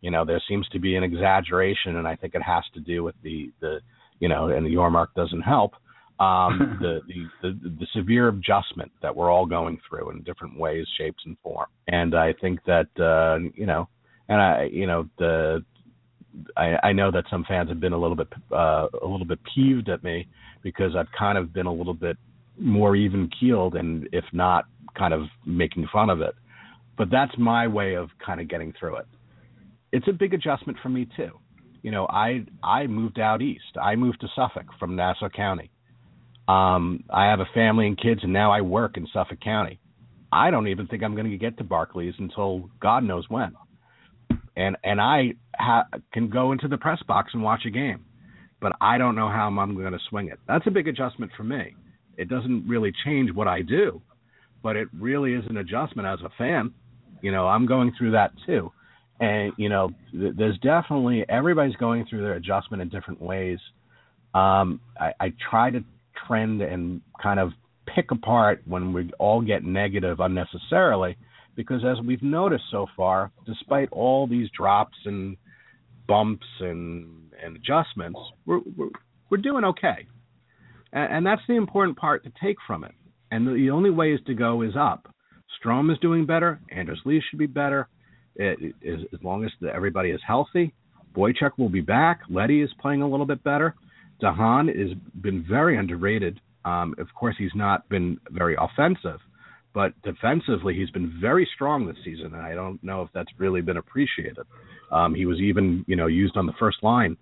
You know, there seems to be an exaggeration, and I think it has to do with the the you know, and the Yormark doesn't help. Um, the, the, the the severe adjustment that we're all going through in different ways, shapes, and form. And I think that uh, you know, and I you know the I, I know that some fans have been a little bit uh, a little bit peeved at me because I've kind of been a little bit more even keeled and if not kind of making fun of it. But that's my way of kind of getting through it. It's a big adjustment for me too you know, I I moved out east. I moved to Suffolk from Nassau County. Um, I have a family and kids, and now I work in Suffolk County. I don't even think I'm going to get to Barclays until God knows when. And and I ha- can go into the press box and watch a game, but I don't know how I'm going to swing it. That's a big adjustment for me. It doesn't really change what I do, but it really is an adjustment as a fan. You know, I'm going through that too and you know there's definitely everybody's going through their adjustment in different ways. Um, I, I try to trend and kind of pick apart when we all get negative unnecessarily because as we've noticed so far despite all these drops and bumps and and adjustments we're we're, we're doing okay. And, and that's the important part to take from it. And the, the only way is to go is up. Strome is doing better. Anders Lee should be better it, it, as long as everybody is healthy, Boychuk will be back. Leddy is playing a little bit better. de Haan has been very underrated. Um, of course, he's not been very offensive, but defensively, he's been very strong this season, and I don't know if that's really been appreciated. Um, he was even, you know, used on the first line,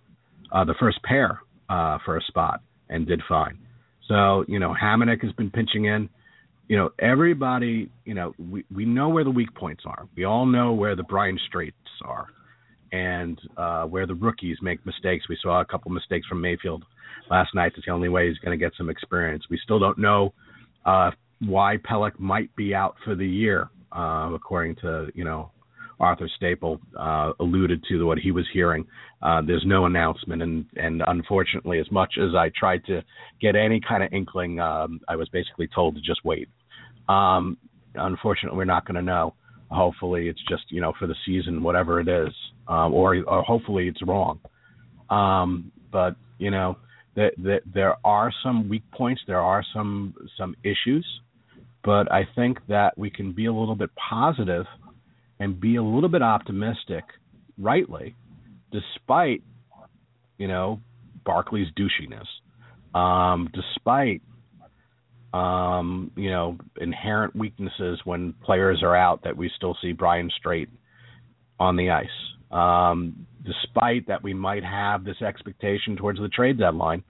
uh, the first pair uh, for a spot, and did fine. So, you know, Hamonic has been pinching in you know, everybody, you know, we, we know where the weak points are. We all know where the Brian Straits are and uh, where the rookies make mistakes. We saw a couple mistakes from Mayfield last night. That's the only way he's going to get some experience. We still don't know uh, why Pelech might be out for the year, uh, according to, you know, Arthur Staple uh, alluded to what he was hearing. Uh, there's no announcement, and and unfortunately, as much as I tried to get any kind of inkling, um, I was basically told to just wait. Um, unfortunately, we're not going to know. Hopefully, it's just you know for the season, whatever it is, um, or or hopefully it's wrong. Um, but you know, that th- there are some weak points, there are some some issues, but I think that we can be a little bit positive and be a little bit optimistic, rightly, despite you know Barclay's douchiness, um, despite um, you know inherent weaknesses when players are out that we still see Brian Strait on the ice. Um, despite that, we might have this expectation towards the trade deadline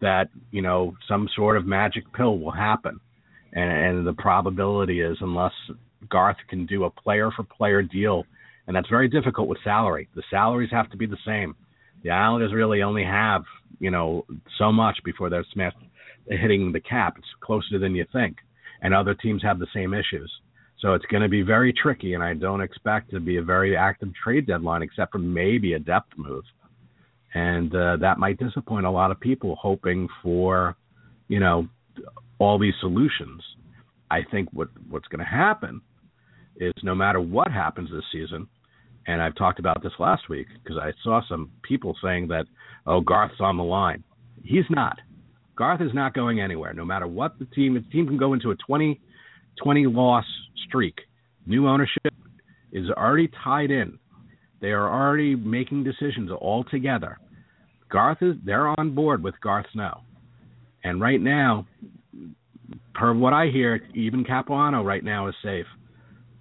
that you know some sort of magic pill will happen, and, and the probability is unless Garth can do a player for player deal, and that's very difficult with salary. The salaries have to be the same. The Islanders really only have, you know, so much before they're smashed, hitting the cap. It's closer than you think, and other teams have the same issues. So it's going to be very tricky, and I don't expect to be a very active trade deadline, except for maybe a depth move, and uh, that might disappoint a lot of people hoping for, you know, all these solutions. I think what what's going to happen is no matter what happens this season, and I've talked about this last week because I saw some people saying that, oh, Garth's on the line. He's not. Garth is not going anywhere. No matter what the team, the team can go into a 20, 20 loss streak. New ownership is already tied in. They are already making decisions all together. Garth is they're on board with Garth Snow. And right now, per what I hear, even Capuano right now is safe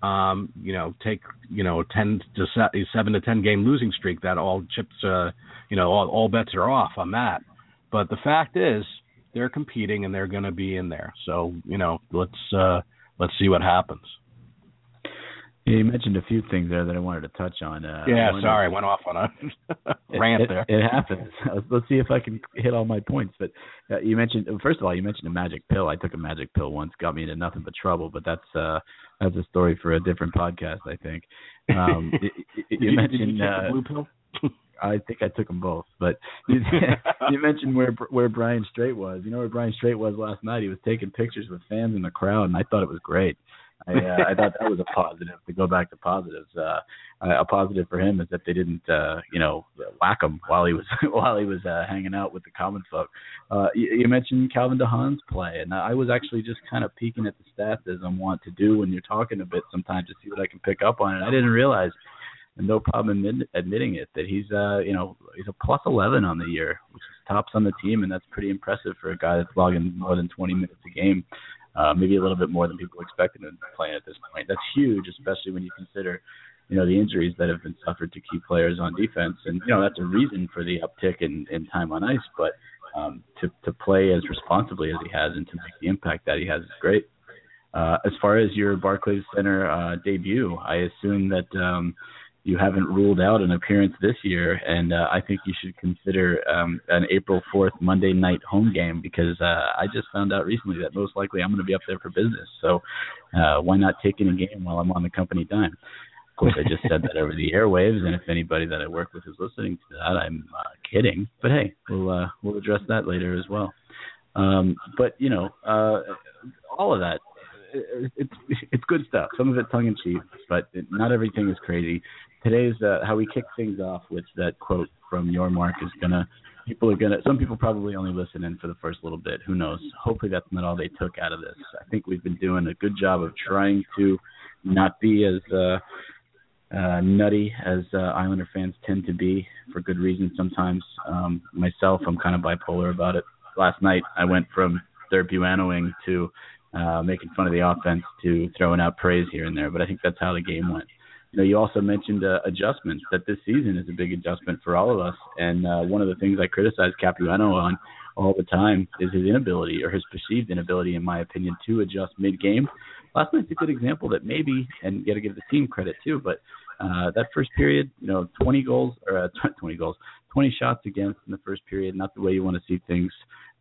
um, you know, take you know ten to se- seven to ten game losing streak, that all chips, uh, you know, all, all bets are off on that. But the fact is, they're competing and they're going to be in there. So you know, let's uh, let's see what happens. Yeah, you mentioned a few things there that I wanted to touch on. Uh, yeah, sorry, I went off on a rant it, there. It, happens. Let's see if I can hit all my points. But uh, you mentioned first of all, you mentioned a magic pill. I took a magic pill once, got me into nothing but trouble. But that's uh, that's a story for a different podcast, I think. Um, you, you, mentioned you uh, the blue pill. I think I took them both, but you, you mentioned where where Brian Strait was. You know where Brian Strait was last night. He was taking pictures with fans in the crowd, and I thought it was great. I uh, I thought that was a positive. To go back to positives, uh, a positive for him is that they didn't, uh, you know, whack him while he was while he was uh, hanging out with the common folk. Uh, you, you mentioned Calvin DeHaan's play, and I was actually just kind of peeking at the stats as I'm wont to do when you're talking a bit sometimes to see what I can pick up on. And I didn't realize and no problem admit, admitting it that he's uh you know he's a plus 11 on the year which is tops on the team and that's pretty impressive for a guy that's logging more than 20 minutes a game uh maybe a little bit more than people expected him playing at this point. That's huge especially when you consider you know the injuries that have been suffered to key players on defense. And you know that's a reason for the uptick in in time on ice but um to to play as responsibly as he has and to make the impact that he has is great. Uh as far as your Barclays Center uh debut I assume that um you haven't ruled out an appearance this year, and uh, I think you should consider um, an April 4th Monday night home game because uh, I just found out recently that most likely I'm going to be up there for business. So uh, why not take in a game while I'm on the company dime? Of course, I just said that over the airwaves, and if anybody that I work with is listening to that, I'm uh, kidding. But hey, we'll uh, we'll address that later as well. Um, but you know, uh, all of that it's it's good stuff. Some of it tongue in cheek, but not everything is crazy. Today's uh, how we kick things off with that quote from Yormark is gonna people are gonna some people probably only listen in for the first little bit. Who knows? Hopefully that's not all they took out of this. I think we've been doing a good job of trying to not be as uh uh nutty as uh islander fans tend to be for good reason sometimes. Um myself i'm kind of bipolar about it. Last night i went from pianoing to uh making fun of the offense to throwing out praise here and there but i think that's how the game went you know, you also mentioned uh, adjustments. That this season is a big adjustment for all of us. And uh, one of the things I criticize Capuano on all the time is his inability, or his perceived inability, in my opinion, to adjust mid-game. Last night's a good example that maybe, and you got to give the team credit too, but uh, that first period, you know, 20 goals or uh, 20 goals, 20 shots against in the first period, not the way you want to see things.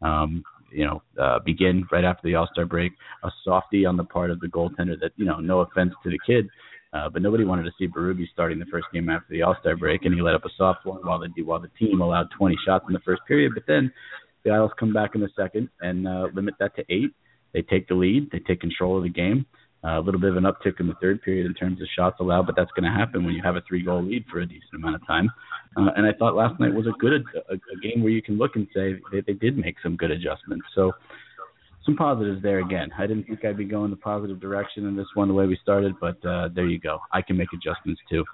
Um, you know, uh, begin right after the All Star break. A softy on the part of the goaltender that, you know, no offense to the kid, uh, but nobody wanted to see Berube starting the first game after the All Star break, and he let up a soft one while the while the team allowed 20 shots in the first period. But then the Isles come back in the second and uh, limit that to eight. They take the lead. They take control of the game. Uh, a little bit of an uptick in the third period in terms of shots allowed, but that's going to happen when you have a three-goal lead for a decent amount of time. Uh, and I thought last night was a good a, a game where you can look and say they, they did make some good adjustments. So some positives there again. I didn't think I'd be going the positive direction in this one the way we started, but uh, there you go. I can make adjustments too.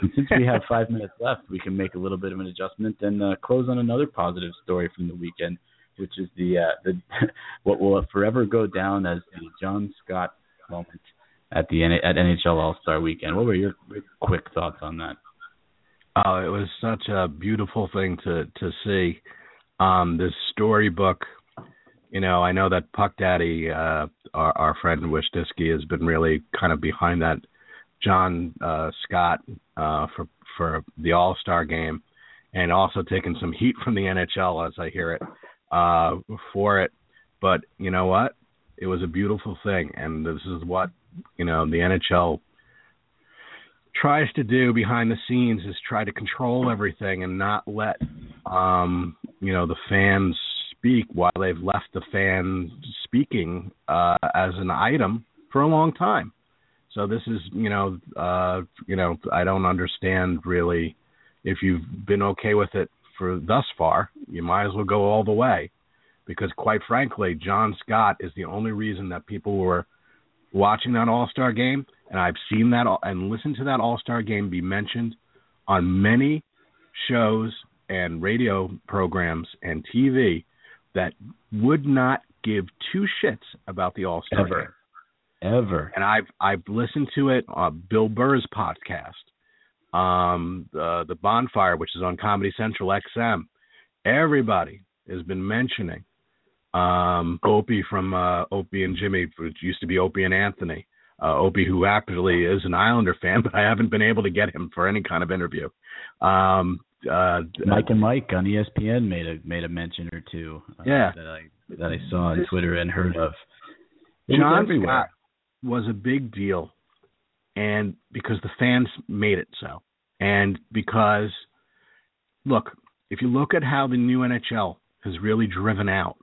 And since we have five minutes left, we can make a little bit of an adjustment and uh, close on another positive story from the weekend, which is the uh, the what will forever go down as the John Scott moment at the at NHL All Star Weekend. What were your quick thoughts on that? Oh, it was such a beautiful thing to to see. Um, this storybook you know, I know that Puck Daddy, uh, our, our friend Wyshynski, has been really kind of behind that John uh, Scott uh, for for the All Star game, and also taking some heat from the NHL as I hear it uh, for it. But you know what? It was a beautiful thing, and this is what you know the NHL tries to do behind the scenes is try to control everything and not let um you know the fans speak while they've left the fan speaking uh, as an item for a long time. So this is, you know, uh, you know, I don't understand really. If you've been okay with it for thus far, you might as well go all the way, because quite frankly, John Scott is the only reason that people were watching that All Star game, and I've seen that and listened to that All Star game be mentioned on many shows and radio programs and TV that would not give two shits about the All Star ever, game. ever. And I've I've listened to it on Bill Burr's podcast, um, the the Bonfire, which is on Comedy Central XM. Everybody has been mentioning um, Opie from uh, Opie and Jimmy, which used to be Opie and Anthony. uh, Opie, who actually is an Islander fan, but I haven't been able to get him for any kind of interview. Um, uh, Mike and Mike on ESPN made a made a mention or two. Uh, yeah. that I that I saw on Twitter and heard of. It John everywhere. Scott was a big deal, and because the fans made it so, and because look, if you look at how the new NHL has really driven out,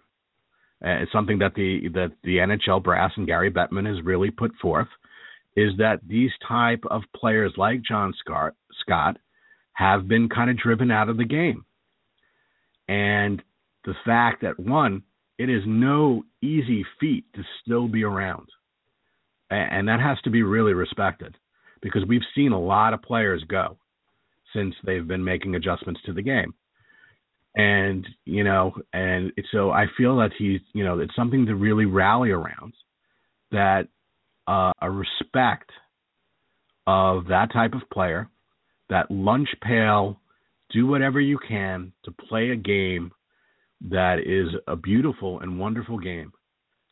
uh, it's something that the that the NHL brass and Gary Bettman has really put forth, is that these type of players like John Scott Scott have been kind of driven out of the game, and the fact that one, it is no easy feat to still be around, and that has to be really respected, because we've seen a lot of players go since they've been making adjustments to the game and you know and so i feel that he's you know it's something to really rally around that uh, a respect of that type of player that lunch pail do whatever you can to play a game that is a beautiful and wonderful game.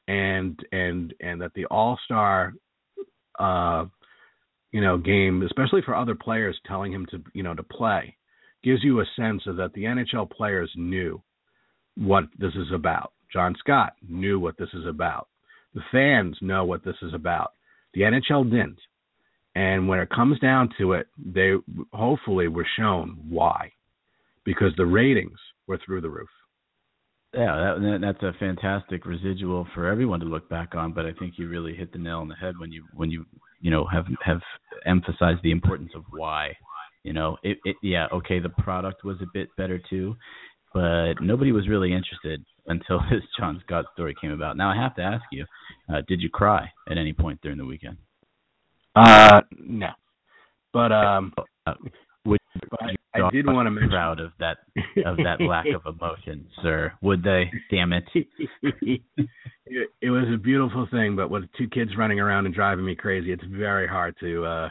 And and and that the all-star uh you know game especially for other players telling him to you know to play gives you a sense of that the NHL players knew what this is about. John Scott knew what this is about. The fans know what this is about. The NHL didn't. And when it comes down to it, they hopefully were shown why. Because the ratings were through the roof. Yeah, that, that's a fantastic residual for everyone to look back on. But I think you really hit the nail on the head when you when you you know have have emphasized the importance of why you know, it, it yeah, okay, the product was a bit better too, but nobody was really interested until this John Scott story came about. Now I have to ask you, uh, did you cry at any point during the weekend? Uh, no, but um, uh, would I, I did want to mention proud of that of that lack of emotion, sir. Would they? Damn it! it! It was a beautiful thing, but with two kids running around and driving me crazy, it's very hard to uh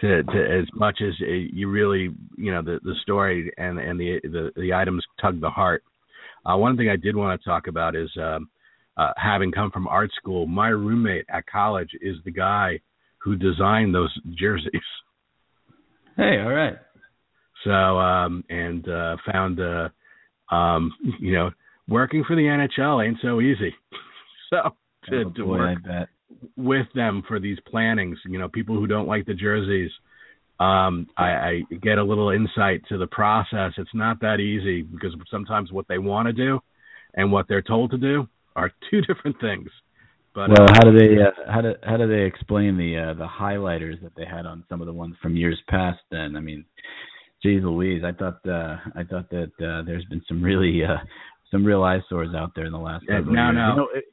to, to as much as uh, you really you know the the story and and the the, the items tug the heart. Uh, one thing I did want to talk about is um, uh, having come from art school. My roommate at college is the guy who designed those jerseys. Hey, all right. So um, and uh, found uh, um, you know working for the NHL ain't so easy. so to, oh, to boy, work I bet with them for these plannings. You know, people who don't like the jerseys. Um, I, I get a little insight to the process. It's not that easy because sometimes what they want to do and what they're told to do are two different things. But well, uh, how do they uh, how do how do they explain the uh, the highlighters that they had on some of the ones from years past? Then I mean, geez Louise, I thought uh, I thought that uh, there's been some really uh, some real eyesores out there in the last. Yeah, several no, years. no. You know, it,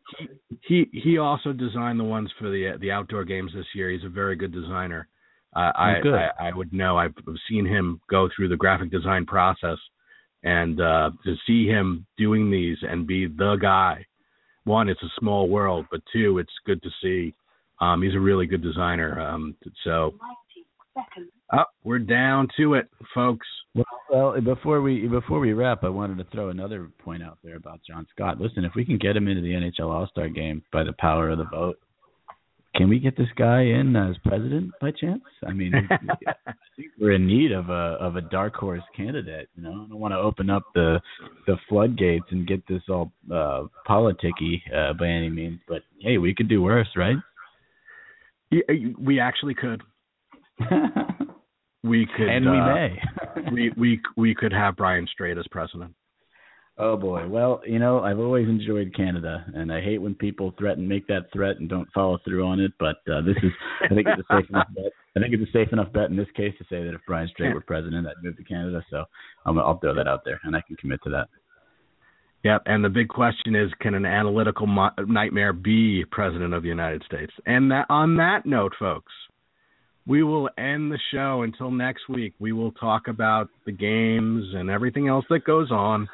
he he also designed the ones for the the outdoor games this year. He's a very good designer. Uh, I, good. I I would know. I've seen him go through the graphic design process, and uh, to see him doing these and be the guy. One, it's a small world, but two, it's good to see. Um, he's a really good designer. Um, so, oh, we're down to it, folks. Well, well, before we before we wrap, I wanted to throw another point out there about John Scott. Listen, if we can get him into the NHL All Star game by the power of the vote, can we get this guy in as president by chance? I mean, I think we're in need of a of a dark horse candidate. You know, I don't want to open up the the floodgates and get this all uh, politicky uh, by any means, but hey, we could do worse, right? Yeah, we actually could. We could, and we uh, may. we we we could have Brian Strait as president. Oh boy. Well, you know, I've always enjoyed Canada, and I hate when people threaten, make that threat, and don't follow through on it. But uh, this is, I think it's a safe enough bet. I think it's a safe enough bet in this case to say that if Brian Strait were president, I'd move to Canada. So um, I'll throw that out there, and I can commit to that. Yep. And the big question is, can an analytical mo- nightmare be president of the United States? And that, on that note, folks, we will end the show until next week. We will talk about the games and everything else that goes on.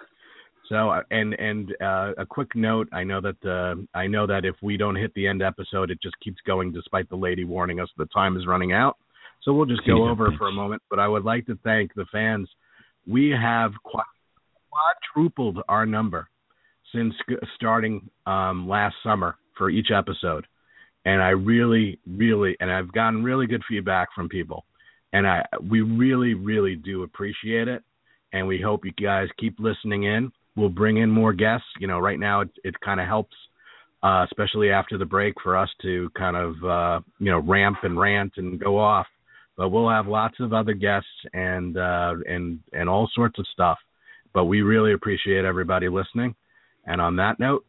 So, uh, and and uh, a quick note: I know that uh, I know that if we don't hit the end episode, it just keeps going, despite the lady warning us the time is running out. So we'll just go over for a moment. But I would like to thank the fans. We have quadrupled our number since starting um, last summer for each episode. And I really, really, and I've gotten really good feedback from people, and I we really, really do appreciate it, and we hope you guys keep listening in. We'll bring in more guests. You know, right now it it kind of helps, uh, especially after the break, for us to kind of uh, you know ramp and rant and go off. But we'll have lots of other guests and uh, and and all sorts of stuff. But we really appreciate everybody listening. And on that note,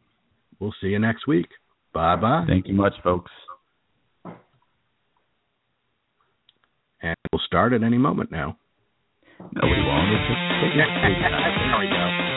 we'll see you next week. Bye bye. Thank you much, folks. And we'll start at any moment now. Nobody won't. there we go.